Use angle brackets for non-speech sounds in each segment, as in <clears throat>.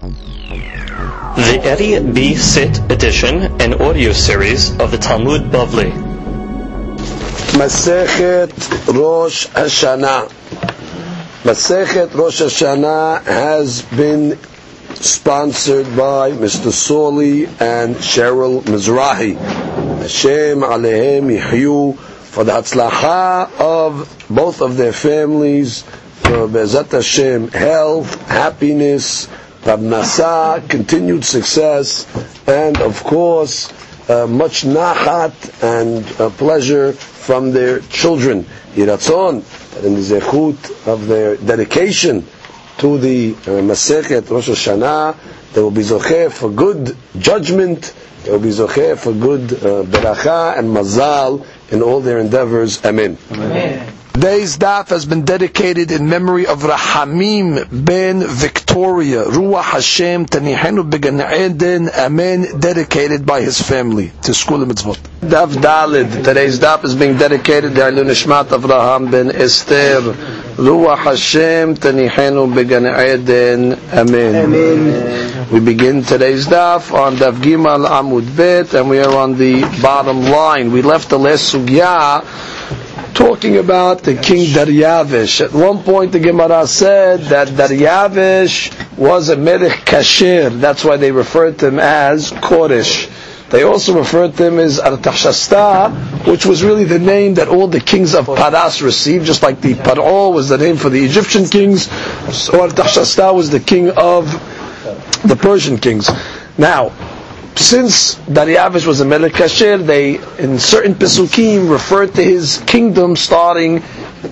The Eddie B. Sit edition and audio series of the Talmud Bavli. Masechet Rosh Hashanah. Masechet Rosh Hashanah has been sponsored by Mr. Sawley and Cheryl Mizrahi. Hashem Alehem Yihyu for the Hatzlacha of both of their families, for Bezat Hashem, health, happiness, Parnasa, continued success, and of course, uh, much nachat and uh, pleasure from their children. Yiratzon, in the zechut of their dedication to the uh, Rosh Hashanah, they will be zocheh for good judgment, they will be zocheh for good uh, beracha and mazal in all their endeavors. Amen. Amen. Today's daf has been dedicated in memory of Rahamim ben Victoria, Ruach Hashem Tanihenu Began Eden, Amen, dedicated by his family to School of Mitzvot. Daf Dalid, today's daf is being dedicated to Alun Nishmat Avraham ben Esther, Ruach Hashem Tanihenu Began Eden, Amen. Amen. We begin today's daf on Daf Gimal Amud Bet, and we are on the bottom line. We left the last sugya talking about the king Daryavish. At one point, the Gemara said that Daryavish was a Melech Kashir. That's why they referred to him as Kodesh. They also referred to him as Artashasta, which was really the name that all the kings of Paras received, just like the Paro was the name for the Egyptian kings, so Artashasta was the king of the Persian kings. Now, since Daryavish was a Melech Kasher, they, in certain Pesukim, referred to his kingdom starting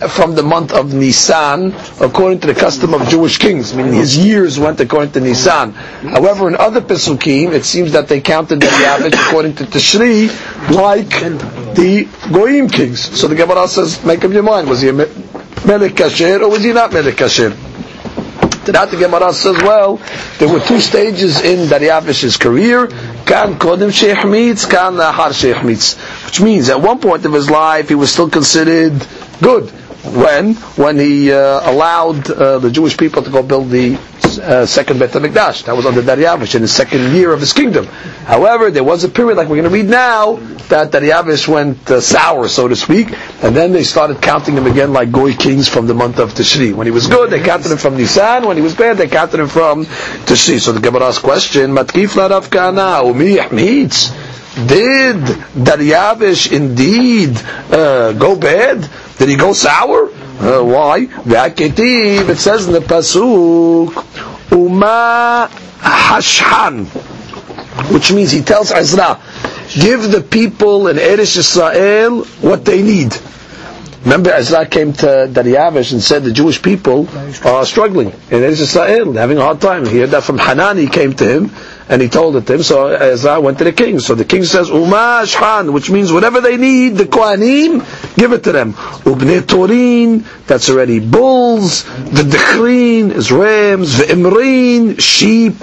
from the month of Nisan, according to the custom of Jewish kings. meaning his years went according to Nisan. However, in other Pesukim, it seems that they counted Daryavish according to Tishri, like the Goyim kings. So the Gemara says, make up your mind, was he a Melech Kasher or was he not Melech Kasher? That the Gemara says, well, there were two stages in Daryavish's career. Kan kodim sheichmitz, kan lahar sheichmitz. Which means, at one point of his life, he was still considered good. When? When he uh, allowed uh, the Jewish people to go build the uh, second Beit HaMikdash. That was under Daryavish in the second year of his kingdom. However, there was a period, like we're going to read now, that Daryavish went uh, sour, so to speak, and then they started counting him again like Goy kings from the month of Tishri. When he was good, they counted him from Nisan. When he was bad, they counted him from Tishri. So the Gemara's question, Matkif Rav Kana, did Daryavish indeed uh, go bad? Did he go sour? Uh, why? It says in the pasuk, Uma Hashhan, which means he tells Ezra, give the people in Eretz Israel what they need. Remember, Ezra came to Daryavish and said the Jewish people are struggling in Eretz Israel, having a hard time. He heard that from Hanani, came to him, and he told it to him. So Ezra went to the king. So the king says, Uma Shhan, which means whatever they need, the Kohanim, give it to them. Ubne Torin, that's already bulls. The Dechrin is rams. The Imrin, sheep.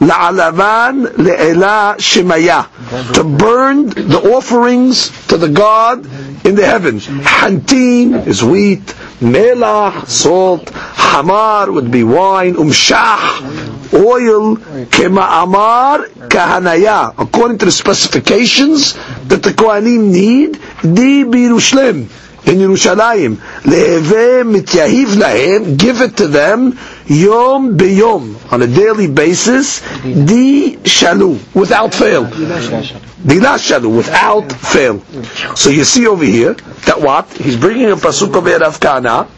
La'alavan le'ela shemaya. To burn the offerings to the God in the heavens. Hantin is wheat. Melach, salt. Hamar would be wine. Umshach, oil. Kema amar, kahanaya. According to the specifications that the Kohanim need, di birushlem in Yerushalayim. Mityahiv lahem, give it to them, yom beyom, on a daily basis, di shalu, without fail. Dila shalu, without fail. So you see over here, that what? He's bringing a pasuk of Erav Kana,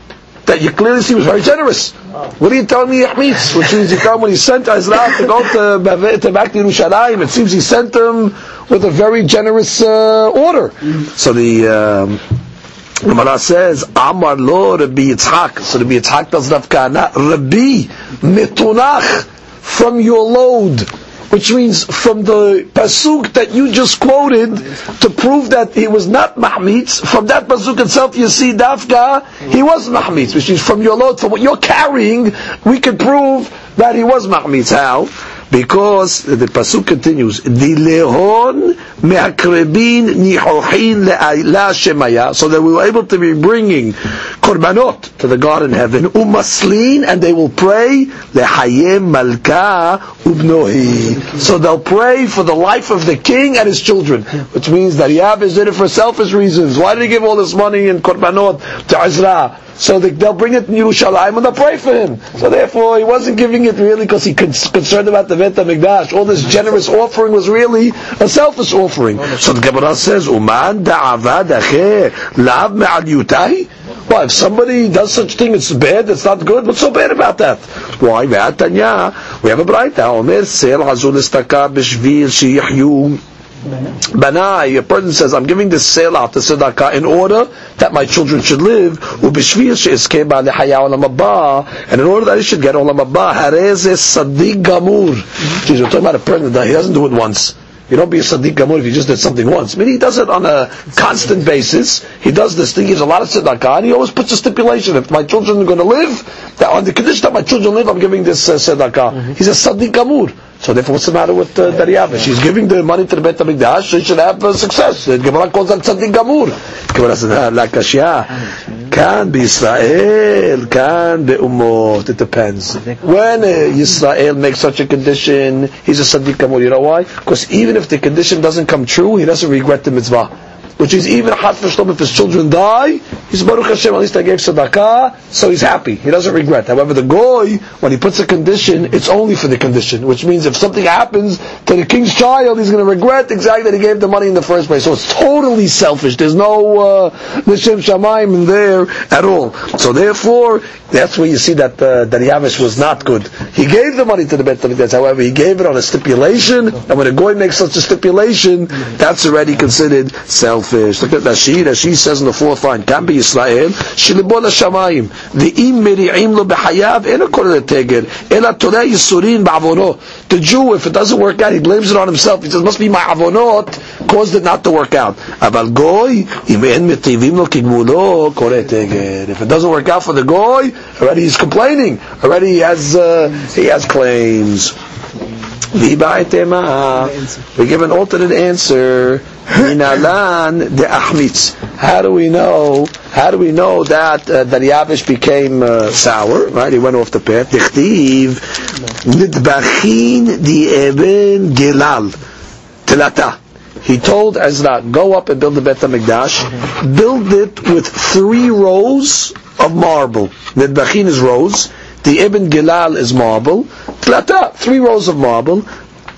that you clearly see was very generous. What are you telling me, Yachmitz? Which means you tell when he sent Ezra to go to, to back to Yerushalayim, it seems he sent them with a very generous uh, order. So the... Um, Gemara says, Amar lo Rabbi Yitzchak. So Rabbi Yitzchak does Rav Kana. Rabbi mitunach from your load. Which means from the pasuk that you just quoted to prove that he was not mahmitz, from that pasuk itself you see dafka, he was mahmitz, which means from your load, from what you're carrying, we can prove that he was mahmitz. How? Because the pasuk continues, "Dilehon me'akrebin nihochin le'ala shemaya," so that we were able to be bringing korbanot to the God in heaven, umaslin, and they will pray lehayim malka ubnohi. So they'll pray for the life of the king and his children, which means that Yavis did it for selfish reasons. Why did he give all this money in korbanot to Ezra? So they, will bring it in Yerushalayim and they'll pray for him. So therefore, he wasn't giving it really because he concerned about the Beit HaMikdash. All this generous offering was really a selfish offering. So the Gemara says, "Uman da'avad lav me'al yutahi." Well, if somebody does such thing, it's bad, it's not good, what's so bad about that? Why? We have a bright Omer, Banai, a person says, I'm giving this sale out to tzedakah in order that my children should live, Ubishviash is keyba the Hayau Lamabba, and in order that he should get olam haba, harez sadiq gamur. Jeez, we're talking about a person that he doesn't do it once. You don't be a Sadiq Gamur if you just did something once. I mean, he does it on a constant basis. He does this thing, he gives a lot of tzedakah, and he always puts a stipulation. If my children are going to live, that on the condition that my children live, I'm giving this uh, tzedakah. Mm-hmm. He's a Sadiq Gamur. So therefore, what's the matter with uh, Daryavish? He's giving the money to the Beit HaMikdash, so he should have uh, success. The Gemara calls that Tzaddik Gamur. Gemara says, La Kashya, can be Israel, can be Umot, it depends. When uh, Israel makes such a condition, he's a Tzaddik Gamur. You know why? Because even if the condition doesn't come true, he doesn't regret the mitzvah which is even hot for Shlomo if his children die, he's Baruch Hashem, at least I gave tzedakah, so he's happy. He doesn't regret. However, the goy, when he puts a condition, it's only for the condition, which means if something happens to the king's child, he's going to regret exactly that he gave the money in the first place. So it's totally selfish. There's no Nishem uh, Shamayim in there at all. So therefore, that's where you see that uh, that Yavish was not good. He gave the money to the Bet HaMikdash, however, he gave it on a stipulation, and when a goy makes such a stipulation, that's already considered selfish selfish. Look at Rashi. Rashi says in the fourth line, "Can be Israel shilibol hashamayim ve'im meri'im lo b'hayav en akol leteger ela torah yisurin ba'avono." The Jew, if it doesn't work out, he blames it on himself. He says, "Must be my avonot caused it not to work out." Aval goy im en mitivim lo kigmulo kore teger. If it doesn't work out for the goy, already he's complaining. Already he has uh, he has claims. We give an alternate answer. Minalan de Ahmitz. How do we know? How do we know that uh, that Yavish became uh, sour? Right, he went off the path. Dichtiv nidbachin di eben gelal telata. He told Ezra, go up and build the Bet HaMikdash. Build it with three rows of marble. Nidbachin is rows. The Ibn Gilal is marble. Tlata, three rows of marble.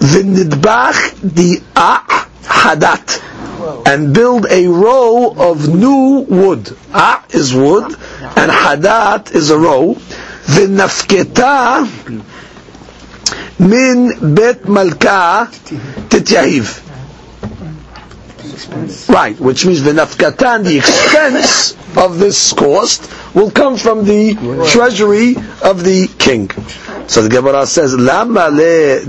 The Nidbach, the Ah Hadat. And build a row of new wood. Ah is wood, and Hadat is a row. The Nafketa min Bet Malka Tityahiv. Right, which means the nafkatan, the expense of this cost, will come from the treasury of the king. So the Gemara says, Lama le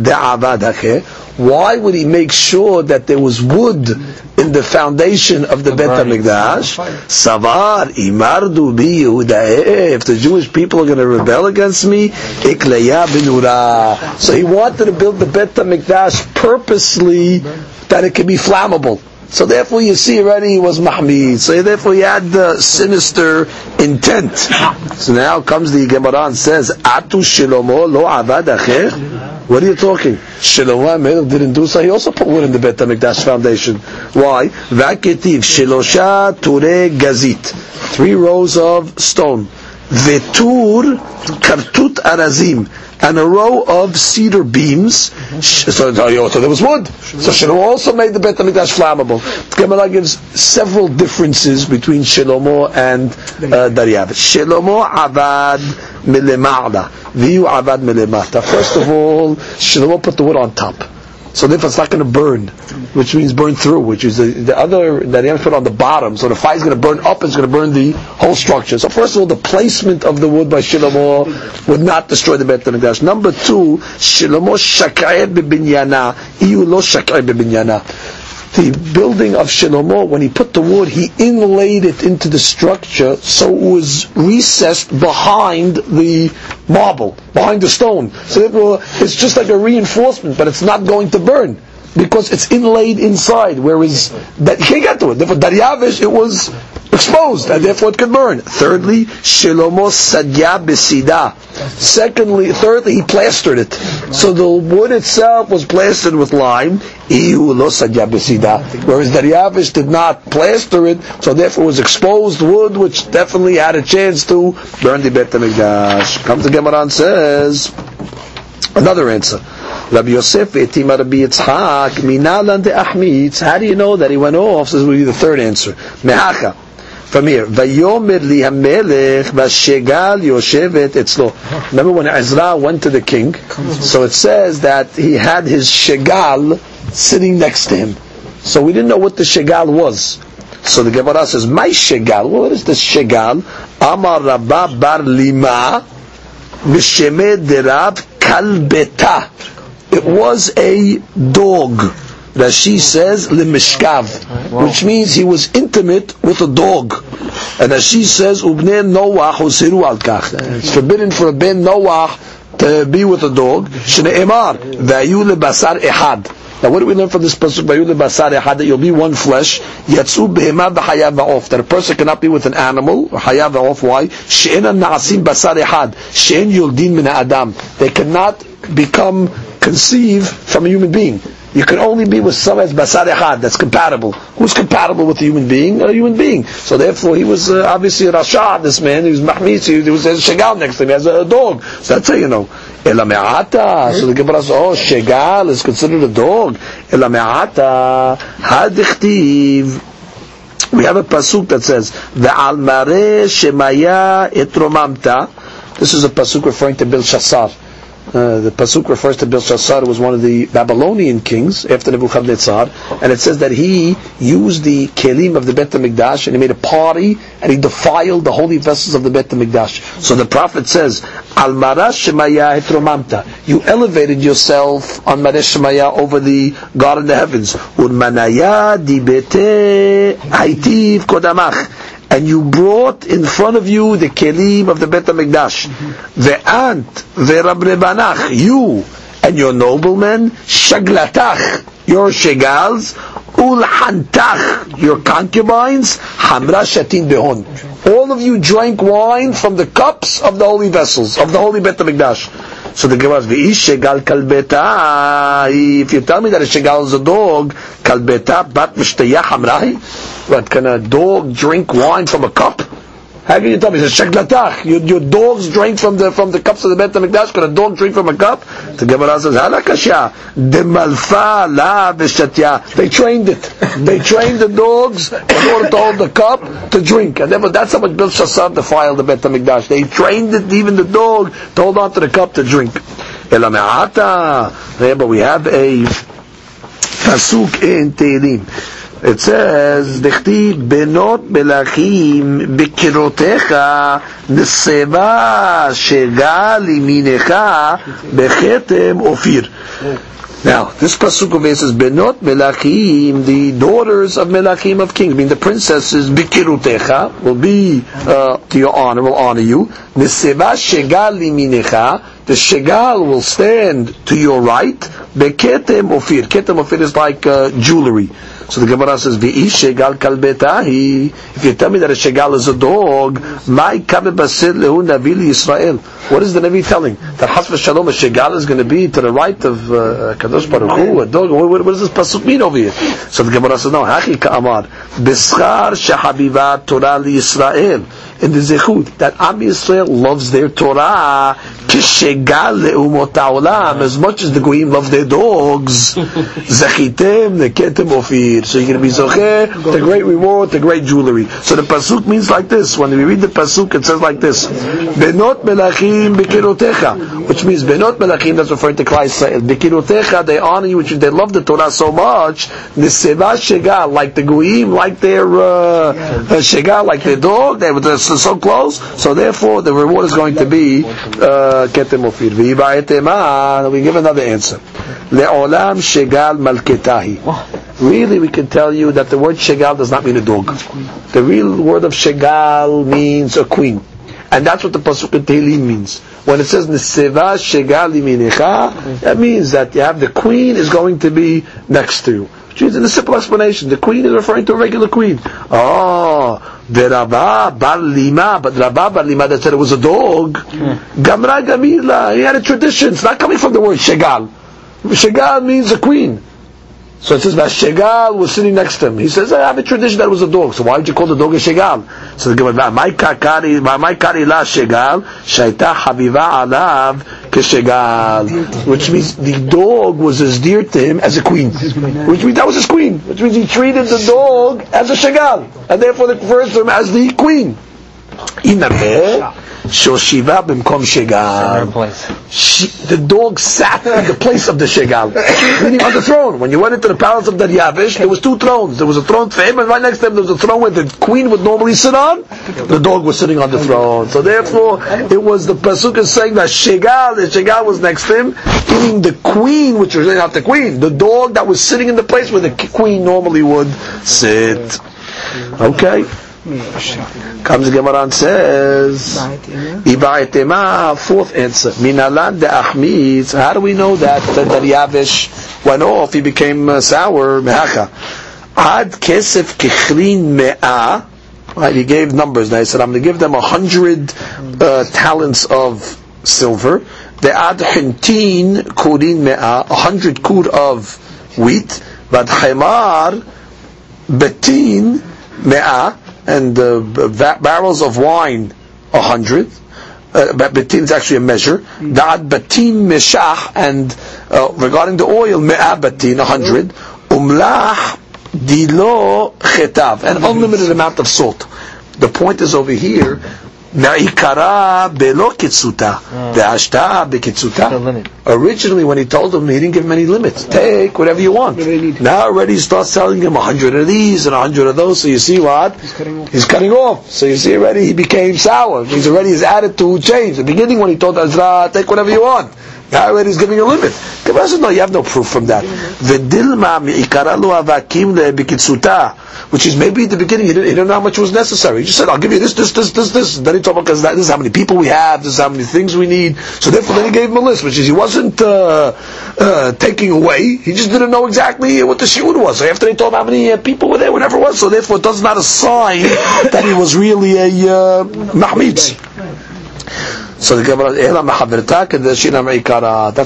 Why would he make sure that there was wood in the foundation of the Bet HaMikdash? Savar imardu bi If the Jewish people are going to rebel against me, ikleya binura. So he wanted to build the Bet HaMikdash purposely that it could be flammable. So therefore you see already he was Mahmid. So therefore he had the sinister intent. So now comes the Gemara and says, Atu Shilomo lo avad acher? What are you talking? Shilomo didn't do so. He also put wood in the Bet HaMikdash foundation. Why? Vaketiv Shilosha Ture Gazit. Three rows of stone. Vetur Kartut Arazim and a row of cedar beams. Mm-hmm. So, so, there was wood. So Shlomo also made the Bet HaMikdash flammable. Gemara gives several differences between Shlomo and uh, Daryavish. Shlomo avad milema'la, viu avad milemata. First of all, Shlomo put the wood on top. So therefore it's not going to burn, which means burn through, which is the, the other that he put on the bottom. So the fire is going to burn up, it's going to burn the whole structure. So first of all, the placement of the wood by Shlomo would not destroy the Beit HaMikdash. Number two, Shlomo shakayet bebinyana, iyu lo shakayet bebinyana the building of Shlomo, when he put the wood, he inlaid it into the structure so it was recessed behind the marble, behind the stone. So it it's just like a reinforcement, but it's not going to burn because it's inlaid inside. Whereas that you can't get to it. Therefore, Daryavish, it was exposed, and therefore it could burn. Thirdly, Shilomo Sadya Besida. Secondly, thirdly, he plastered it. So the wood itself was plastered with lime. Whereas Daryavish did not plaster it, so therefore it was exposed wood, which definitely had a chance to burn the Bet HaMikdash. Comes the Gemara and says, another answer. Rabbi Yosef etima Rabbi Yitzchak minalan de. How do you know that he went off? This will be the third answer. Mehacha. From here, Vayomer li hamelech vashegal yoshevet etzlo. Remember when Ezra went to the king? So it says that he had his shegal sitting next to him. So we didn't know what the shegal was. So the Gemara says, "My shegal. What is the shegal? Amar Rabba bar lima, mishemed derav kalbeta." It was a dog. Rashi says lemishkav, which means he was intimate with a dog. And Rashi says ubnei Noach usiru al kach. It's forbidden for a ben Noach to be with a dog. Shneimar vayu lebasar ehad. Now, what do we learn from this pasuk? Vayu lebasar ehad that you'll be one flesh. Yatsu behema v'hayav va'of. That a person cannot be with an animal. Hayav va'of. Why? She'ena na'asim basar ehad. She'en yuldin min adam. They cannot become conceive from a human being. You can only be with someone as basar echad, that's compatible. Who's compatible with a human being? A human being. So therefore, he was uh, obviously a Rashad, this man. He was Mahmis, he, was a Shegal next to him, he has a dog. So that's how you know. Ela me'ata. So the Gemara says, oh, Shegal is considered a dog. Ela me'ata. Hadichtiv. We have a pasuk that says, "Ve'al mare shemaya etromamta." This is a pasuk referring to Belshazzar. Uh, the pasuk refers to Belshazzar, who was one of the Babylonian kings after Nebuchadnezzar, and it says that he used the kelim of the Bet Hamikdash and he made a party and he defiled the holy vessels of the Bet Hamikdash. So the prophet says, Al Marash Shemaya Hetromamta, you elevated yourself on Marash Shemaya over the God in the heavens. Urmanaya dibete haitiv kodamach and you brought in front of you the kelim of the Bet HaMikdash. Mm-hmm. The ant, the Rabrebanach, you and your noblemen, shaglatach, your shegals, ulhantach, your concubines, hamra shatin behon. All of you drank wine from the cups of the holy vessels, of the holy Bet HaMikdash. So the Gemara says, shegal kalbeta. If you tell me that a shegal is a dog, kalbeta bat mishtayah hamrahi. What can a dog drink wine from a cup? How you tell me? It's a sheklatach. Your, your dogs drink from the from the cups of the Bet HaMikdash. Can a dog drink from a cup? The Gemara says, halakasha. Demalfa la b'shatya. They trained it. They trained the dogs in order to hold the cup to drink. And therefore, that's how much Belshazzar defiled the Bet HaMikdash. They trained it, even the dog, to hold on to the cup to drink. Elame'ata. But we have a pasuk in Tehillim. It says, "Dechtiv benot belachim bekirotecha neseva shegal iminecha bechetem ofir." Now, this pasuk over says, "Benot melachim," the daughters of melachim of kings, I mean the princesses, "Bikirutecha" will be uh, to your honor, will honor you. "Neseva shegal iminecha." the shegal will stand to your right. Beketem ofir. Ketem ofir is like uh, jewelry. So the Gemara says, "V'ish shegal kalbetahi." If you tell me that a shegal is a dog, my kabe basid lehu navi Yisrael. What is the Navi telling? That Hasba Shalom a shegal is going to be to the right of uh, Kadosh Baruch Hu, a dog. What, what does this pasuk mean over here? So the Gemara says, "No, hachi ka'amar bischar shehabiva Torah Yisrael." In the Zechut, that Am Yisrael loves their Torah, ha'olam, as much as the Goyim love their dogs. <laughs> Zechitem neketem ofir. So you're going to be zocher, the great reward, the great jewelry. So the pasuk means like this. When we read the pasuk, it says like this: Benot melachim bekirotecha, which means benot melachim. That's referring to Yisrael. Bekirotecha, they honor you, which they love the Torah so much. Niseva shegal, like the goyim, like their uh, shegal, like their dog. They were so close. So therefore, the reward is going to be uh, ketem ofir. We give another answer. Le'olam shegal malketahi. Really, we can tell you that the word shegal does not mean a dog. The real word of shegal means a queen. And that's what the Pasuk in Tehillim means. When it says Niseva Shegal Iminecha, that means that you have the queen is going to be next to you. Which means in the simple explanation, the queen is referring to a regular queen. Oh, the Rabba Bar Lima, but Rabba Bar Lima that said it was a dog. Hmm. Gamra Gamila, he had a tradition. It's not coming from the word Shegal. Shegal means a queen. So it says that Shegal was sitting next to him. He says, I have a tradition that it was a dog. So why would you call the dog a Shegal? So the Gemara, my kakari, my kari la Shegal, shaita habiva alav keshegal. Which means the dog was as dear to him as a queen. Which means that was his queen. Which means he treated the dog as a Shegal. And therefore they refers to him as the queen. Shoshiva b'mkom shegal. The dog sat in the place of the shegal, meaning on the throne. When you went into the palace of Daryavish, there was two thrones. There was a throne for him, and right next to him there was a throne where the queen would normally sit on. The dog was sitting on the throne. So therefore, it was the pasuk is saying that shegal, the shegal was next to him, meaning the queen, which was not the queen, the dog that was sitting in the place where the queen normally would sit. Okay. Comes Gemara and says, Ibaitema, fourth answer. Minalan de Ahmid. How do we know that the Yavish went off? He became uh, sour. Mehacha. Ad kesef kichlin me'ah. Right, he gave numbers. Now he said, I'm going to give them a hundred uh, talents of silver. The ad hintin kurin me'ah. A hundred kur of wheat. But hemar betin me'ah and uh, ba- barrels of wine a hundred. Uh, batin is actually a measure. Da'ad batin meshach, and uh, regarding the oil, me'ah batin, a hundred. Umlah dilo chetav, an unlimited amount of salt. The point is over here, Na'ikara belo kitsuta. De'ashta ah. bekitsuta. Originally, when he told him, he didn't give him any limits. Take whatever you want. Now already he starts selling him a hundred of these and a hundred of those. So you see what? He's cutting off. He's cutting off. So you see already he became sour. He's already his attitude changed. The beginning when he told Ezra, take whatever you want. Now already he's giving a limit. Says, no, you have no proof from that. Which is maybe at the beginning he didn't, he didn't know how much was necessary. He just said, I'll give you this, this, this, this, this. Then he told because this is how many people we have, this is how many things we need. So therefore then he gave him a list, which is he wasn't uh, uh, taking away. He just didn't know exactly what the shiur was. So after they told him how many uh, people were there, whatever it was, so therefore it does not a sign that he was really a uh. So the Gemara, that's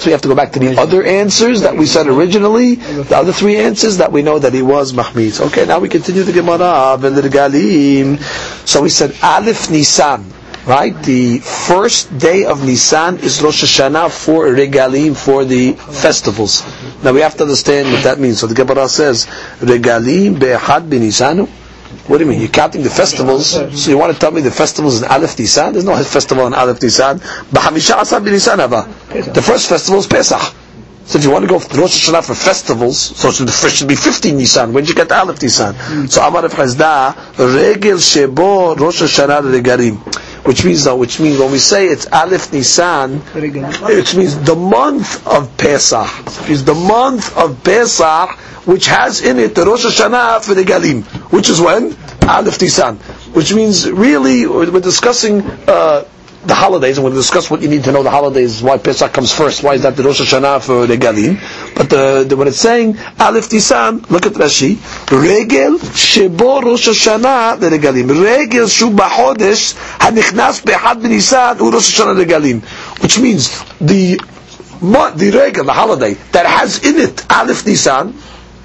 why you have to go back to the other answers that we said originally, the other three answers that we know that he was Mahmid. Okay, now we continue the Gemara, so we said Aleph Nisan, right? The first day of Nisan is Rosh Hashanah for Regalim, for the festivals. Now we have to understand what that means. So the Gemara says, Regalim be'echad b'Nisanu, what do you mean? You're counting the festivals, so you want to tell me the festivals in Aleph Nisan? There's no festival in Aleph Nisan. The first festival is Pesach. So if you want to go to Rosh Hashanah for festivals, so the first should be 15 Nisan. When did you get Aleph Nisan? So Amar Chisda, Regel Shebo Rosh Hashanah Regalim. Which means though, which means when we say it's Aleph Nisan, which means the month of Pesach. Is the month of Pesach which has in it the Rosh Hashanah for the Galim, which is when? Aleph Nisan. Which means really, we're discussing uh, the holidays, and we'll discuss what you need to know the holidays, why Pesach comes first, why is that the Rosh Hashanah for the Galim. But the, the, when it's saying Aleph Nisan, look at Rashi, Regel Shebo Rosh Hashanah the Galim. Regel Shu Bachodesh Hanichnas Behad B'Nisan U Rosh Hashanah Galim. Which means the the regel, the holiday, that has in it Aleph Nisan,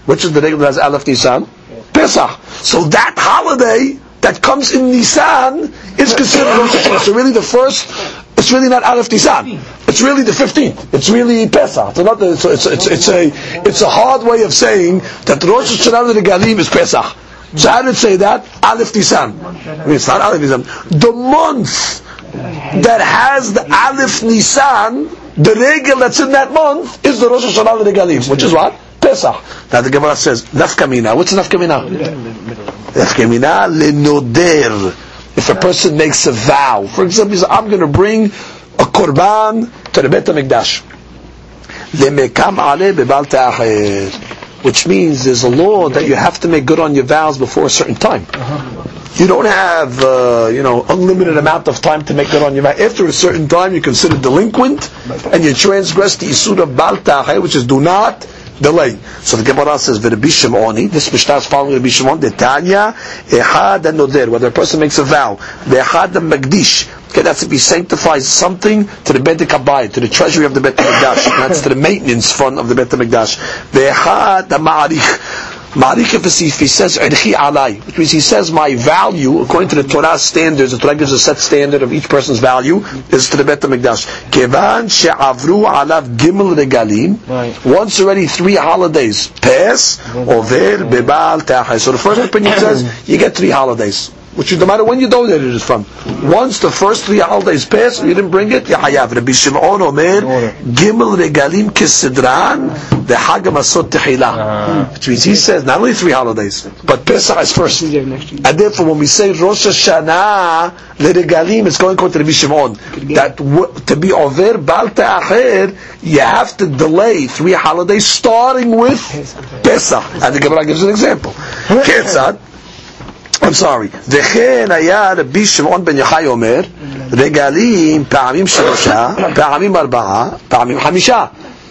which is the regel that has Aleph Nisan? Pesach. So that holiday that comes in Nisan is considered Rosh Hashanah. So really the first, it's really not Aleph Nisan. It's really the 15th. It's really Pesach. It's, not the, so it's, it's, it's, a, it's a hard way of saying that Rosh Hashanah the Galim is Pesach. So how did it say that? Aleph Nisan. I mean, it's not Aleph Nisan. The month that has the Aleph Nisan, the regel that's in that month is the Rosh Hashanah the Galim, which is what? Pesach. Now the Gemara says, Nafkamina. What's Nafkamina? Nafkamina lenoder. If a person makes a vow, for example, he says, I'm going to bring a korban to the Beit HaMikdash. Lemekam ale bebal ta'acher. Which means there's a law that you have to make good on your vows before a certain time. You don't have, uh, you know, unlimited amount of time to make good on your vow. After a certain time, you're considered delinquent, and you transgress the isur of bal ta'acher, which is do not delay. So the Gemara says, "V'Rabbi Shimoni." This Mishnah is following Rabbi. The Tanya Ehad and Noder. Whether a person makes a vow, the Ehad and Magdish. Okay, that's if he sanctifies something to the Bet Kabbai, to the treasury of the Bet Hamikdash. that's to the maintenance fund of the Bet Hamikdash. The Ehad and Ma'arich. Ma'arich if he says alai, which means he says my value according to the Torah standards. The Torah gives a set standard of each person's value is to the Bet Hamikdash. Kevan she'avru alav gimel regalim. Once already three holidays pass over bebal ta'achai. So the first opinion says you get three holidays. Which no matter when you donated it from. Once the first three holidays pass, you didn't bring it, you hayav. Rabbi Shimon Omer, Gimel Regalim Kisidran, the Hagam Asot Tehila. Ah. Which means he says not only three holidays, but Pesach is first. And therefore when we say Rosh Hashanah, the Regalim is going to Rabbi Shimon. That w- to be over Bal Ta'achir, you have to delay three holidays starting with Pesach. And the Gemara gives an example. <laughs> Ketzad, I'm sorry. וכן היה רבי שמעון בן יחי אומר, רגלים פעמים שלושה, פעמים ארבעה, פעמים חמישה.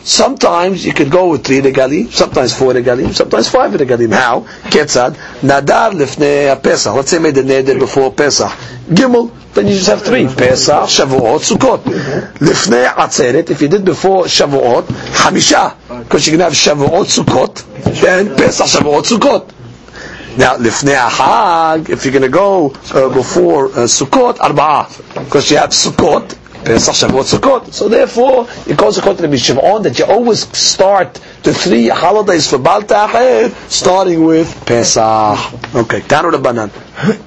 Sometimes you could go with three regalim, sometimes four regalim, sometimes five regalim. How? כיצד? נדר לפני הפסח. Let's say made a neder before Pesach. Gimel, then you just have three. Pesach, Shavuot, Sukkot. לפני עצרת, if you did before Shavuot, חמישה. Because you can have Shavuot, Sukkot, then Pesach, Shavuot, Sukkot. Now, lifnei Hag, if you're going to go uh, before uh, Sukkot, arba'ah, because you have Sukkot, Pesach, Shavuot, Sukkot. So therefore, it goes according to Rabbi Shimon that you always start the three holidays for Bal Ta'achir, starting with Pesach. Okay, Tanu Rabbanan.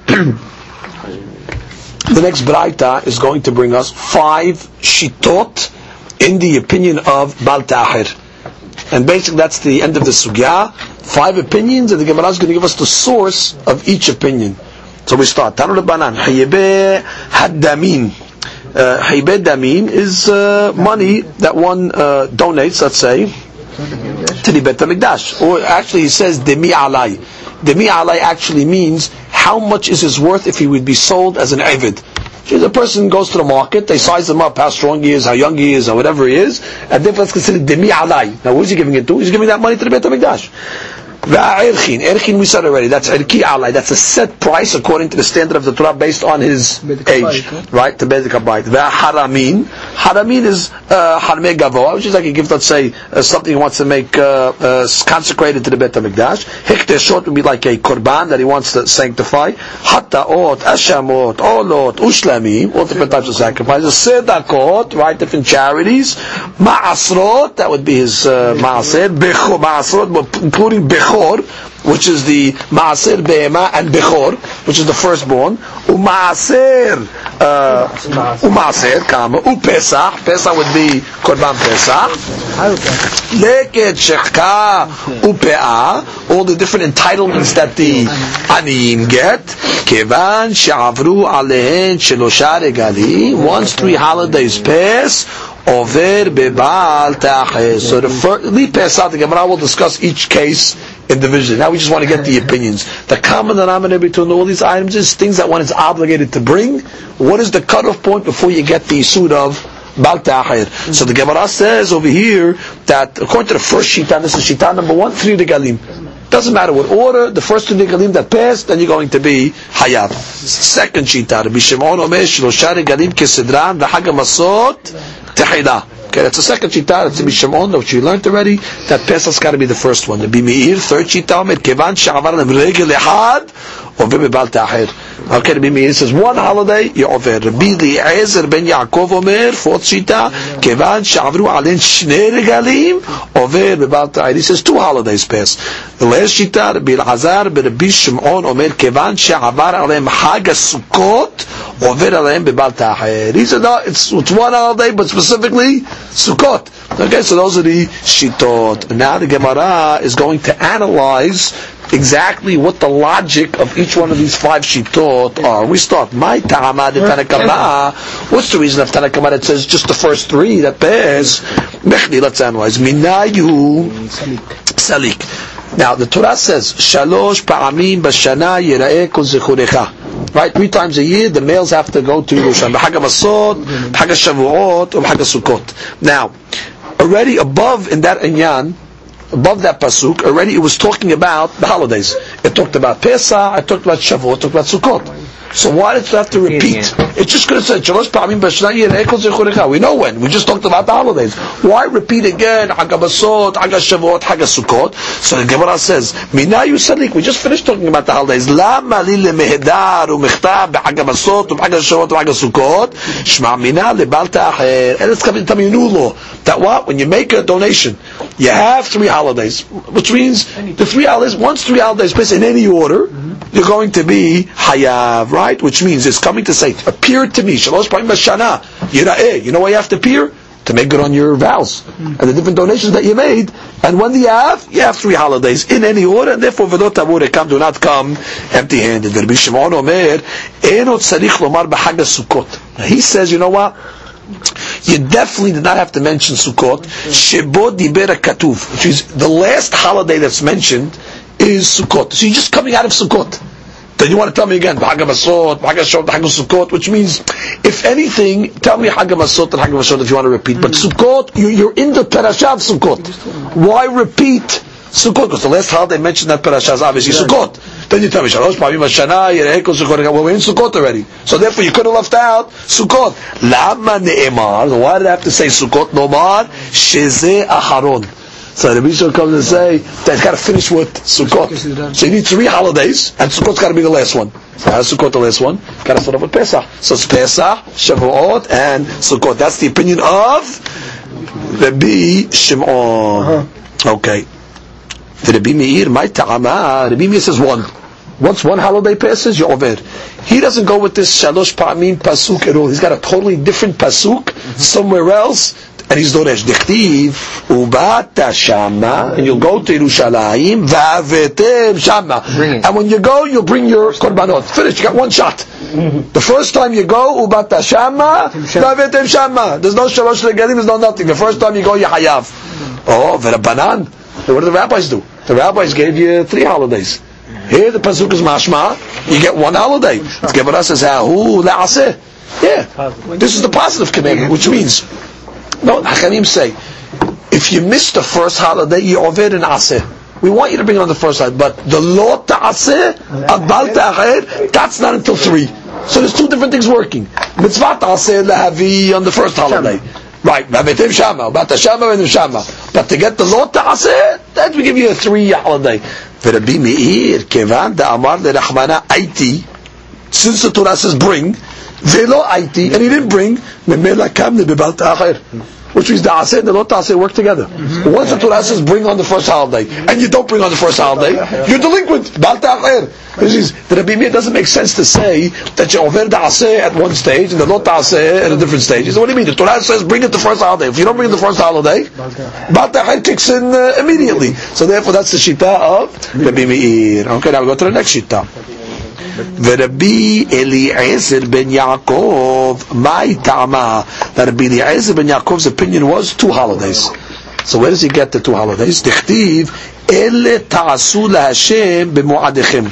<clears throat> the next Braita is going to bring us five shitot in the opinion of Bal Ta'achir. And basically that's the end of the sugya. Five opinions, and the Gemara is going to give us the source of each opinion. So we start. Tanu Rabbanan. Hayyebe Haddamin. Uh, Damin is uh, money that one uh, donates, let's say, to the Bet HaMikdash. Or actually he says Demi Alai. Demi Alai actually means how much is his worth if he would be sold as an The person goes to the market, they size him up, how strong he is, how young he is, or whatever he is, and therefore it's considered demi alai. Now who's he giving it to? He's giving that money to the Beit HaMikdash. Va'irchin, Erchin we said already, that's Erki Alai, that's a set price according to the standard of the Torah based on his age, right, to Bedek Abayit. Va'haramin, Haramin is uh, Harmei Gavoa, which is like a gift, let's say, uh, something he wants to make uh, uh, consecrated to the Bet HaMikdash. Hikteshot would be like a Korban that he wants to sanctify. Hataot, Ashamot, Olot, Ushlamim, all different types of sacrifices. Sedakot, right, different charities. Ma'asrot, that would be his uh, Ma'asir. Bechor, Ma'asrot, including Bechor, which is the Maaser Behema and Bechor, which is the firstborn, Umaaser, uh, Umaaser, Kama, Upesach, Pesach would be Korban Pesach, Leket Shechka, Upea, all the different entitlements that the Aniyim get, Kevan Sha'avru Alehen Shelosha Regalim, once three holidays pass, over bebal ta'achir. So the first, we pass out the Gemara will discuss each case Now we just want to get the opinions. The common denominator between all these items is things that one is obligated to bring. What is the cutoff point before you get the suit of Bal Ta'achir? So the Gemara says over here that according to the first shita, this is shita number one, three regalim. Doesn't matter what order, the first two regalim that passed, then you're going to be hayav. Second shita, Rabbi Shimon Omer, regalim kesidran, v'hagam asot, tehila. Okay, that's the second shita. That's Rabbi Shimon, which you learned already. That Pesach's got to be the first one. The Meir, third shita, kevan sha'avar regel ehad, Okay, Rabbi Meir says one holiday, over. Rabbi Eliezer ben Yaakov Omer, fourth shita, kevan sha'avru alen shnei regalim, over bebal ta'achir. He says two holidays pass. The last shita, Rabbi Elazar ben Rabbi Shimon Omer, kevan sha'avar alem hag Sukkot, over alem bebal ta'achir. He said, no, it's, it's one holiday, but specifically Sukkot. Okay, so those are the shitot. Now the Gemara is going to analyze exactly what the logic of each one of these five shitot are. We start, my ta'ama de Tanakama. What's the reason of Tanakama that says just the first three that bears? Mechli, let's analyze. Minayu salik. Now the Torah says, Shalosh pa'amim b'shana yira'eh kol. Right, three times a year, the males have to go to Yerushalayim. B'chag HaMasot, HaShavuot, or HaSukkot. Now, already above in that inyan, above that pasuk, already it was talking about the holidays. It talked about Pesach, it talked about Shavuot, it talked about Sukkot. So why did it have to repeat? It's just going to say Shalosh Pa'amim B'Shna Yireh Kol Zechurecha. We know when. We just talked about the holidays. Why repeat again? Hag HaBasot, Hag HaShavuot, Hag HaSukkot. So the Gemara says, Mina Yusalik. We just finished talking about the holidays. Lama li lemehedar u'mechtab b'Hag HaBasot u'b'Hag HaShavuot u'Hag HaSukkot. Shma mina lebal ta'acher. And it's coming to tell me a new law. That what? When you make a donation, you have three holidays, which means the three holidays, once three holidays placed in any order, you're going to be hayav, right? Which means it's coming to say, appear to me, shalosh pa'im b'shana, yira'eh. You know why you have to appear? To make good on your vows and the different donations that you made. And when you have? You have three holidays in any order, and therefore v'dot tamur come, do not come empty-handed. Rabbi Shimon Omer, eno tzarich lomar Sukkot. He says, you know what? you definitely did not have to mention Sukkot. Shebo diber katuv, which is the last holiday that's mentioned is Sukkot. So you're just coming out of Sukkot. Then you want to tell me again, Hag HaMasot, Hag HaShot, which means, if anything, tell me Hag HaMasot and Hag if you want to repeat. But Sukkot, you, you're in the Parashat Sukkot. Why repeat Sukkot? Because the last holiday mentioned that Parashat is obviously Sukkot. Then you tell me, Shalosh Pa'amim Hashana, Yereh Kol Sukkot. Well, we're in Sukkot already. So therefore you could have left out Sukkot. Lama ne'emar. Why did I have to say Sukkot? Nomar, Sheze Aharon. So the Mishnah comes and say that it's got to finish with Sukkot. So you need three holidays, and Sukkot's got to be the last one. So how's Sukkot the last one? Got to start off with Pesach. So it's Pesach, Shavuot, and Sukkot. That's the opinion of Rabbi Shimon. Okay. The Rabbi Meir, my ta'ama, Rabbi Meir says one. Once one holiday passes, you're over. He doesn't go with this shalosh pa'amim pasuk at all. He's got a totally different pasuk somewhere else and he's doresh dichtiv ubata shama and you'll go to Yerushalayim vavetem shama and when you go you'll bring your korbanot finish you got one shot. The first time you go ubata shama vavetem shama there's no shalosh regalim there's no nothing. The first time you go you hayav oh verabanan what do the rabbis do? The rabbis gave you three holidays. Here the pasuk is mashma. You get one holiday. The Gemara says who la'aseh yeah. This is the positive commandment which means no, Hachamim say, if you miss the first holiday, you over in Aseh. We want you to bring it on the first holiday, but the law ta'aseh, abal ta'acher, that's not until three. So there's two different things working. Mitzvah ta'aseh lahavi on the first holiday. Right, Babetim Shama, about the Shama and the Shama. But to get the law ta'aseh, that we give you a three holiday. V'Rabbi Meir, kevan da'amar le'rachmana aiti, since the Torah says bring, Velo Aiti, and he didn't bring Memela Kamne Bebal Ta'achir. Which means the Aseh and the Lot Aseh work together. Mm-hmm. Once the Torah says bring on the first holiday, and you don't bring on the first holiday, you're delinquent. Bal. Which is, the Rabbi Meir doesn't make sense to say that you over the Aseh at one stage and the Lot Aseh at a different stage. So what do you mean? The Torah says bring it the first holiday. If you don't bring it the first holiday, Bal kicks in uh, immediately. So therefore that's the Shita of Rabbi Meir. Okay, now we go to the next Shita. ורבי אליעזר בן יעקב, מהי טעמה? That Rabbi Eliezer ben Yaakov's opinion was two holidays. So where does he get the two holidays? דכתיב, אלה תעשו להשם במועדיכם.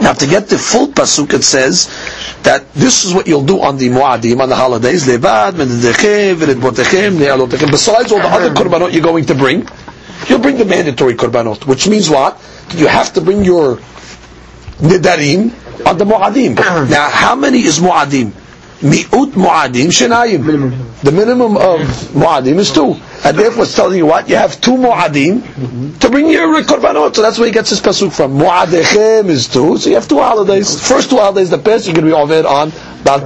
Now to get the full pasuk it says that this is what you'll do on the muadim, on the holidays, levad, mededechem, v'redbotechem, ne'alotechem. Besides all the other korbanot you're going to bring, you'll bring the mandatory korbanot, which means what? You have to bring your nidarim on the mu'adim. Uh-huh. now, how many is mu'adim? Mi'ut mu'adim shenayim. The minimum of mu'adim is two. And therefore it's telling you what? You have two mu'adim to bring your korbanot. So that's where he gets his pasuk from. Mu'adechem is two, so you have two holidays. First two holidays, the best, you're going to be over on Bal.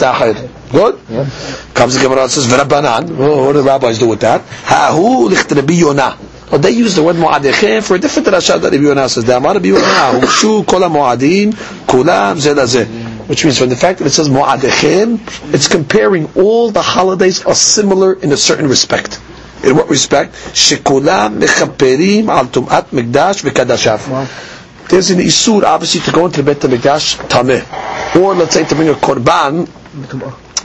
Good? Yeah. Comes the Gemara and says, V'rabbanan. Oh, what do the rabbis do with that? Ha'hu licht Rabbi Yonah. Well, they use the word mu'adechem for a different rasha that Rabbi Yonah says. Da'amar Rabbi Yonah, hushu kol mu'adim kulam zelazeh. Which means from the fact that it says mu'adechem, it's comparing all the holidays are similar in a certain respect. In what respect? Shekulam mechaperim al tum'at mikdash v'kadashav. There's an isur, obviously, to go into the Beit HaMikdash tameh. Or, let's say, to bring a korban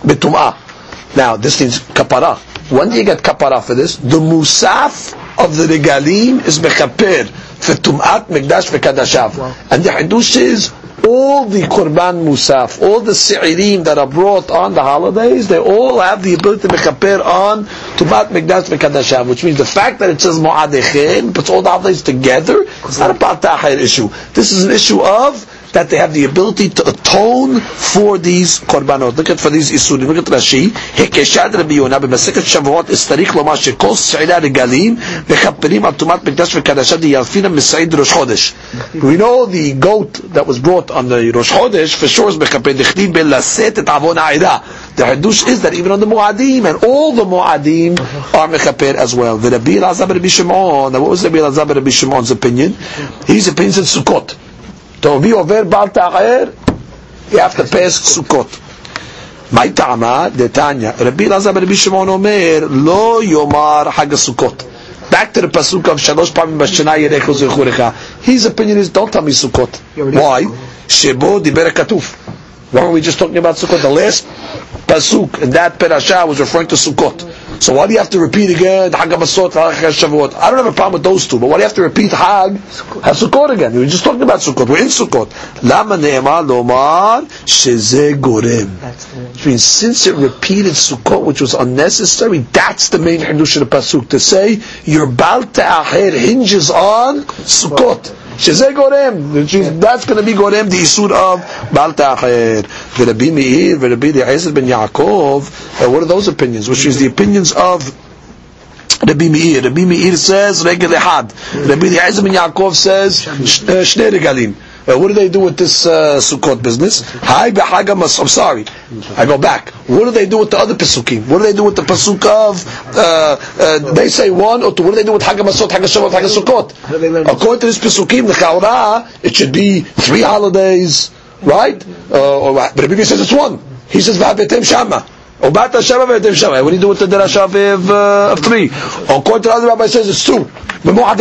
betum'ah. Now, this means kapara. When do you get kapara for this? The musaf of the regalim is mechaper for tum'at mikdash v'kadashav. And the hadush is all the korban musaf, all the se'irim that are brought on the holidays, they all have the ability to mechaper on Tumat Mikdash V'Kadashav, which means the fact that it says Mo'adechem, puts all the holidays together, it's not a Baltachir issue. This is an issue of that they have the ability to atone for these korbanot. Look at for these isurim. Look at Rashi. Hekeshad Rabbi Yonah Shavuot istarich lomar regalim mechaperim al tumat mikdash yalfina misaid Rosh Chodesh. We know the goat that was brought on the Rosh Chodesh for sure is mechaper dechli belaset et avon aida. The hadush is that even on the Mu'adim and all the Mu'adim are mechaper as well. The Rabbi Elazar Rabbi Shimon. Now what was Rabbi Elazar Rabbi Shimon's opinion? His opinion is Sukkot. To be over Baal Ta'er, you have to pass Sukkot. מה טעמה? דתניא. רבי אלעזר ברבי שמעון אומר, לא יאמר חג הסוכות. Back to the pasuk of שלוש פעמים בשנה ירחו זכורך. His opinion is, don't tell me Sukkot. Why? שבו דיבר הכתוב. Why are we just talking about Sukkot? The last pasuk in that parasha was referring to Sukkot. So why do you have to repeat again Hag HaMasot, Hag HaShavuot? I don't have a problem with those two, but why do you have to repeat Hag HaSukkot again? We were just talking about Sukkot. We're in Sukkot. Lama ne'emar lomar sheze gorem. Which means since it repeated Sukkot, which was unnecessary, that's the main Hadush of the pasuk to say your Bal Ta'aher hinges on Sukkot. שזה גורם, that's going to be גורם the איסור of בעל תאחר. ורבי מאיר ורבי אליעזר בן יעקב, what are those opinions? Which is the opinions of Rabbi Meir. Rabbi Meir says regel ehad. Rabbi Eliezer ben Yaakov says shnei regalim. Uh, what do they do with this uh, Sukkot business? Hi I'm sorry. I go back. What do they do with the other Pesukim? What do they do with the Pasuk of, uh, uh, they say one or two. What do they do with Hag HaMasot, Hag HaShavot, Hag HaSukkot? According to this Pesukim, the Chaura, it should be three holidays, right? Uh, or, but Rabbi says it's one. He says, V'abetem Shama. Obata Shama V'abetem Shama. What do you do with the Derasha of, uh, of three? According to the other rabbi says it's two. What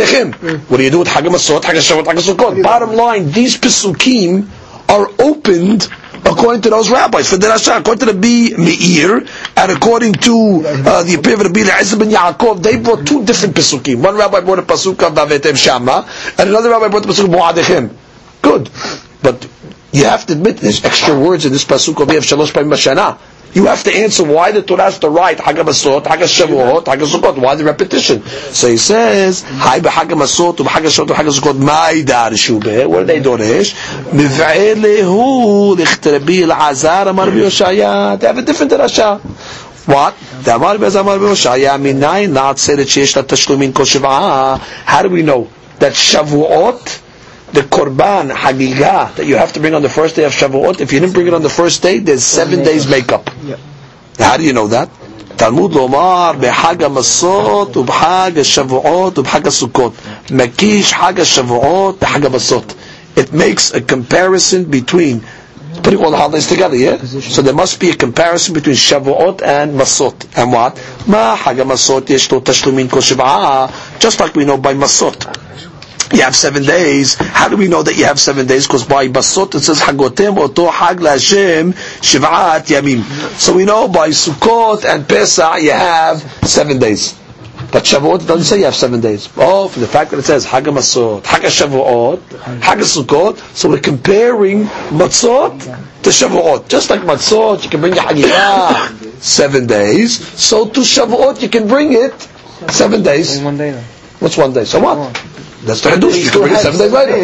do you do with Hag HaMasot, Hag HaShavot, Hag HaSukkot? Bottom line, these Pesukim are opened according to those rabbis. For the Rasha, according to the B Meir, and according to uh, the opinion of Rabbi Eliezer ben Yaakov, they brought two different Pesukim. One rabbi brought a Pasuk of Vavetem Shama, and another rabbi brought the Pasuk of Mu'adechim. Good. But you have to admit there's extra words in this Pasuk of Shalosh Pa'im Bashana. You have to answer why the Torah has to write Hag HaMasot, Hag HaShavuot, Hag HaSukkot. Why the repetition? So he says, Hi b'Hag HaMasot, b'Hag HaShavuot, b'Hag HaSukkot, Mai darshu be. What do they doresh? Miv'elehu lichtrebi al-Azar amar b'Yoshaya. They have a different Rasha. What? Damar b'Azamar b'Yoshaya, minayin la'atzeret sheyesh la-tashlumin kol shiv'ah. How do we know? That Shavuot, the korban hagigah that you have to bring on the first day of Shavuot, if you didn't bring it on the first day, there's seven days makeup. Yeah. How do you know that? Talmud lomar behag masot ubhag shavuot ubhag sukkot makish hag shavuot behag masot. It makes a comparison between putting all the holidays together, yeah? So there must be a comparison between Shavuot and Masot. And what? Ma hag masot yesh tashlumin kol shiv'ah. Just like we know by Masot you have seven days. How do we know that you have seven days? Because by Basot it says Hagotem Oto Hag Hashem Shiv'at Yamim. So we know by Sukkot and Pesach you have seven days. But Shavuot doesn't say you have seven days. Oh, for the fact that it says Hag Masot, Hag Shavuot, Hag Sukkot, so we're comparing Matzot to Shavuot. Just like Matzot, you can bring your Hagigah seven days. So to Shavuot, you can bring it seven days. one day. What's one day? So what? That's the Hadush. You can bring it seven days later.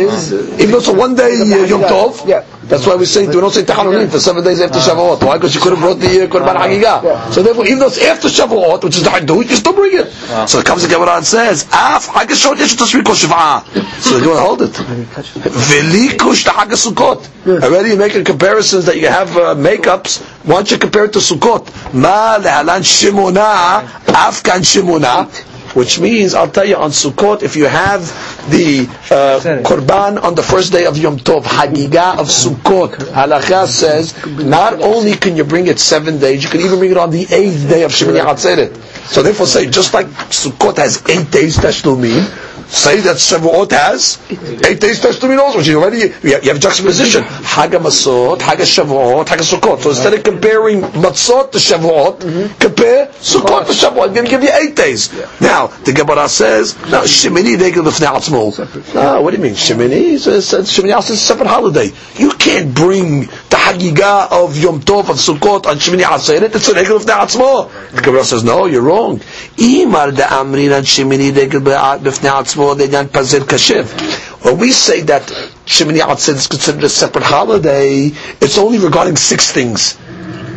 Even though it's a one day uh, Yom Tov. Yeah. That's why we say, we don't say Tahanunim for seven days after Shavuot. Why? Because you could have brought the uh, Korban Hagigah. So therefore, even though it's after Shavuot, which is the Hadush, you still bring it. So it comes again what it says, Af Hagashot Yesh Tashmi Kol Shiv'ah. So they're going to hold it. Veli Kush Hagasukot. Already you make comparisons that you have uh, makeups. Why don't you compare it to Sukkot? Ma lehalan Shimona, Afkan Shimona. Which means, I'll tell you, on Sukkot, if you have the uh, on the first day of Yom Tov, Hagigah of Sukkot, Halakha says, not only can you bring it seven days, you can even bring it on the eighth day of Shemini Atzeret. So therefore say, just like Sukkot has eight days Tashlumim, say that Shavuot has eight days Tashlumin also, which is already, you have, you have juxtaposition. Hag Masot, Hag Shavuot, Hag Sukkot. So instead of comparing Matzot to Shavuot, compare Sukkot to Shavuot. I'm going to give you eight days. Now, the Gemara says, no, Shemini they Regel B'fnei Atzmo. No, what do you mean? Shemini a, Shemini is a separate holiday. You can't bring the Hagiga of Yom Tov of Sukkot on Shemini Atzeret, it's a regel of the Atzmo. The Gemara says, no, you're wrong. Imar de Amrin on Shemini regel b'fnei Atzmo, they don't pazir kashiv. When we say that Shemini Atzeret is considered a separate holiday, it's only regarding six things.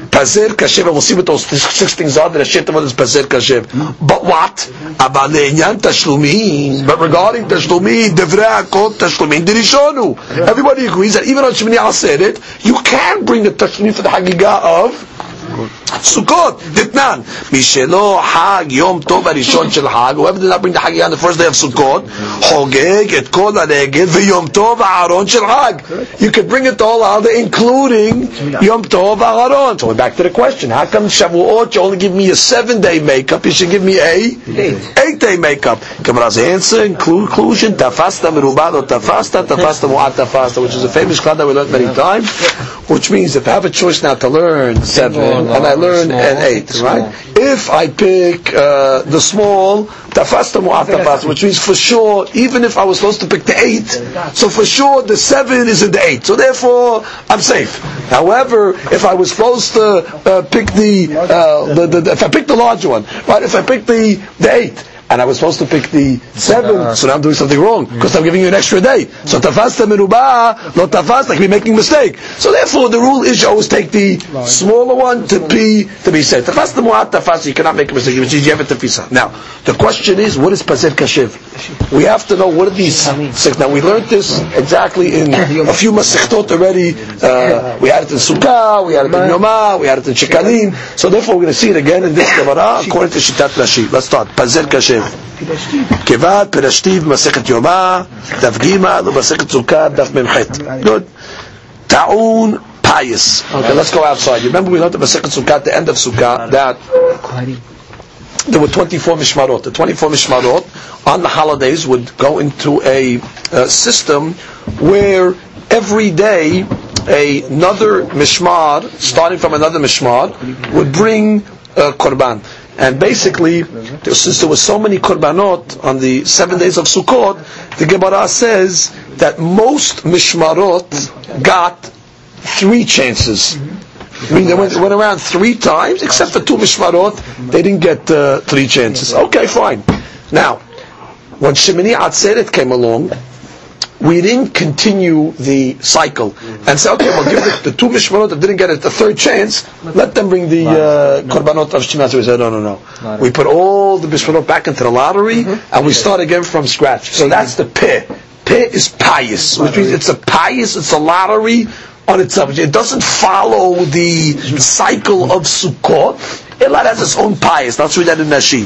Pazer kashev, and we'll see what those six things are that a shit is Pazer kashev. But what? About le'inyan tashlumin. But regarding tashlumin, devrei akot tashlumin dirishonu. Everybody agrees that even on Shemini Aseret, you can bring the tashlumin for the Hagigah of Sukkot, Ditnan. Mishelo Hag Yom Tov Arishon Shel Hag. Whoever did not bring the Hagigah on the first day of Sukkot, Hogeg et Kol Hareged v'Yom Tov Aharon Shel Hag. You could bring it all out, including Yom Tov Aharon. So we're back to the question: How come Shavuot you only give me a seven-day makeup? You should give me a eight-day makeup. Gemara's answer conclusion: Tafasta merubado tafasta tafasta mu'at tafasta, which is a famous klad that we learned many times. Which means if I have a choice now to learn seven and I learn an eight, right? If I pick uh, the small, tafasta mu'at tafasta, which means for sure, even if I was supposed to pick the eight, so for sure the seven is in the eight. So therefore, I'm safe. However, if I was supposed to uh, pick the, uh, the, the, the, if I pick the larger one, right? If I pick the the eight. And I was supposed to pick the seven, uh-huh. so now I'm doing something wrong because I'm giving you an extra day. So tafasta meruba, not tafasta, I could be making a mistake. So therefore, the rule is you always take the smaller one to be to be safe. Tafasta mu'at tafasta, you cannot make a mistake. You have a tafisa. Now, the question is, what is pazer kashiv? we have to know what are these six. Now we learned this exactly in a few masechtot already. Uh, we had it in Sukkah, we had it in Yomah, we had it in Shekalim. So therefore, we're going to see it again in this Gemara according to Shitat Rashi. Let's start. Pazer Kashev. Kevat פרשתיב Masechet Yomah, דף גימא, ובמסכת סוכה, דף מ"ח. Good. Taun pious. Okay, let's go outside. You remember we learned the Masechet Sukkah, at the end of Sukkah, that there were 24 mishmarot. The 24 mishmarot on the holidays would go into a uh, system where every day another mishmar, starting from another mishmar, would bring uh, korban. And basically, since there were so many korbanot on the seven days of Sukkot, the Gemara says that most mishmarot got three chances. I mean, they went, went around three times, except for two mishmarot, they didn't get uh, three chances. Okay, fine. Now, when Shemini Atzeret came along, we didn't continue the cycle and say, okay, we'll give the, the two mishmarot that didn't get it the third chance, let them bring the uh, korbanot of Shemini Atzeret. We said, no, no, no. We put all the mishmarot back into the lottery, and we start again from scratch. So that's the peh. Peh is pious, which means it's a pious, it's a lottery on itself. It doesn't follow the cycle of Sukkot. Elad has its own pious. Let's read that in Rashi.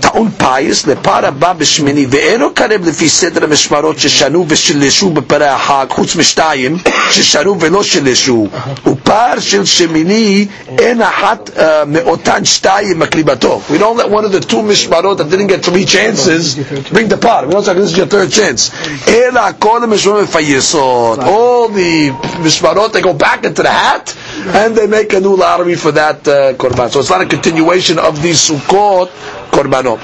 טעון פיס לפר הבא בשמיני ואינו קרב לפי סדר המשמרות ששנו ושילשו בפרי החג חוץ משתיים ששנו ולא שילשו ופר של שמיני אין אחת uh, מאותן שתיים מקריבתו we don't let one of the two משמרות that didn't get three chances bring the par we don't say this is your third chance אלא כל המשמרות מפייסות all the משמרות they go back into the hat and they make a new lottery for that uh, korban so it's not a continuation of the Sukkot korbanot.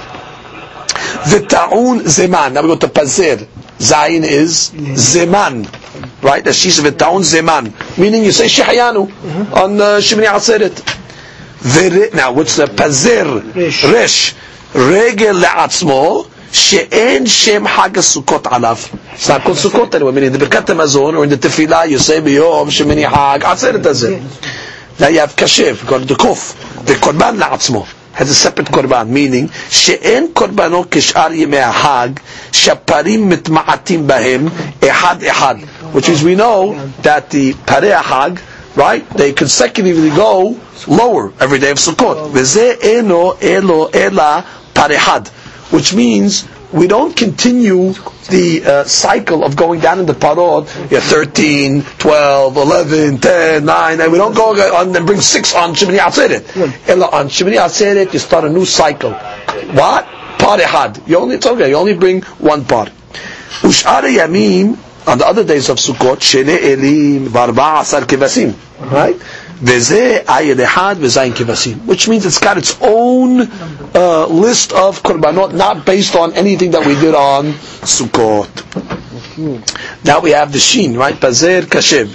V'ta'un zeman. Now we go to pazer. Zayin is zeman. Right? The she's v'ta'un zeman. Meaning you say shehayanu on uh, Shemini Atzeret. Now what's the pazer? Resh. Regel le'atzmo. שאין שם חג הסוכות עליו. It's not called סוכות anyway, meaning the ברכת המזון or in the תפילה you say ביום שמיני חג, עצרת הזה. Now you have קשב, called the קוף, וקורבן לעצמו. has a separate korban, meaning she'en korbano kishar yemei hag shaparim mitma'atim bahem ehad ehad, which is we know that the parei hag right? They consecutively go lower every day of Sukkot. V'ze eno elo ela parehad, which means we don't continue the uh, cycle of going down in the parot, yeah, 13, 12, 11, 10, 9, and we don't go on and bring six on Shemini Atzeret. Ella on Shemini Atzeret, you start a new cycle. What? Part. You only, it's okay, you only bring one part. Ush'are yamim, on the other days of Sukkot, shene elim, varba asar kevasim. Right? Veze ayel ehad v'zayin kivasim, which means it's got its own uh, list of korbanot, not based on anything that we did on Sukkot. Now we have the shin, right? Pazer kashev.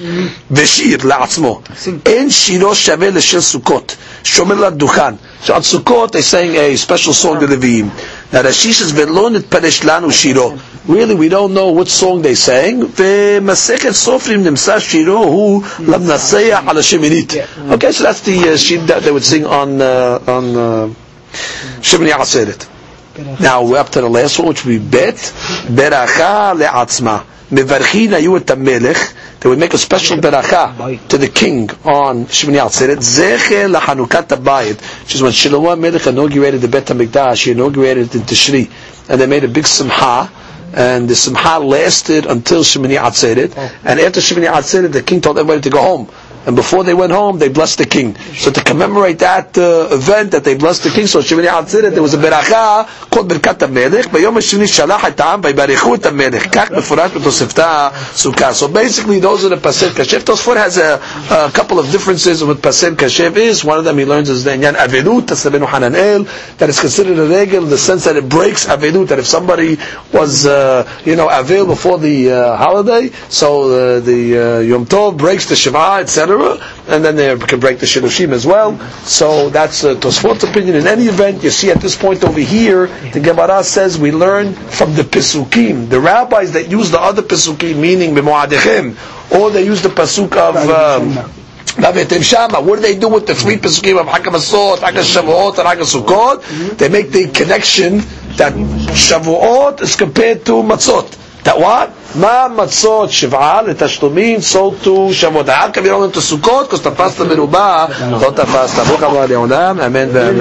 Veshir la'atzmo. En shiro shaveh l'shir sukkot. Shomer l'dukhan. So on Sukkot they sang a special song to the Leviim. Now Rashi says, "V'lo nitparesh lanu shiro." Really, we don't know what song they sang. V'masechet sofrim nimsa shiro hu lamnaseya ala sheminit. Okay, so that's the uh, that they would sing on uh, on uh, Shemini Aseret. Now we're up to the last one, which be Bet Beracha le'atzma. Mevarchin ayu et melech. They would make a special beracha to the king on Shemini Atzeret. Zecher lachanukat habayit, which is when Shlomo Melech inaugurated the Bet HaMikdash. He inaugurated it in Tishri, and they made a big simcha. And the simcha lasted until Shemini Atzeret. And after Shemini Atzeret, the king told everybody to go home And before they went home, they blessed the king. So to commemorate that uh, event that they blessed the king, so Shemini Atzeret, there was a beracha called Birkat HaMelech. ביום השני שלח את העם ויברכו את המלך. כך מפורש בתוספתא סוכה. So basically, those are the Paser Kashev. Tosfot has a, a couple of differences with Paser Kashev is. One of them he learns is the Inyan Avedut, that's the Benu Hananel, that is considered a regel in the sense that it breaks Avedut, that if somebody was, uh, you know, Avel before the uh, holiday, so uh, the uh, Yom Tov breaks the Shiva, etc., and then they can break the Shilushim as well. So that's uh, Tosfot's opinion. In any event, you see at this point over here, the Gemara says we learn from the Pesukim, the rabbis that use the other Pesukim, meaning B'Moadechem, or they use the Pasuk of... Um. What do they do with the three Pesukim of Hag HaMasot, Hag HaShavuot, and Hag HaSukkot? They make the connection that Shavuot is compared to Matzot. That what? Ma matzot shiv'a letashlumin sold to Shavuot. How come you don't yonam to Sukkot, because the pasta לא not the pasta. Amen.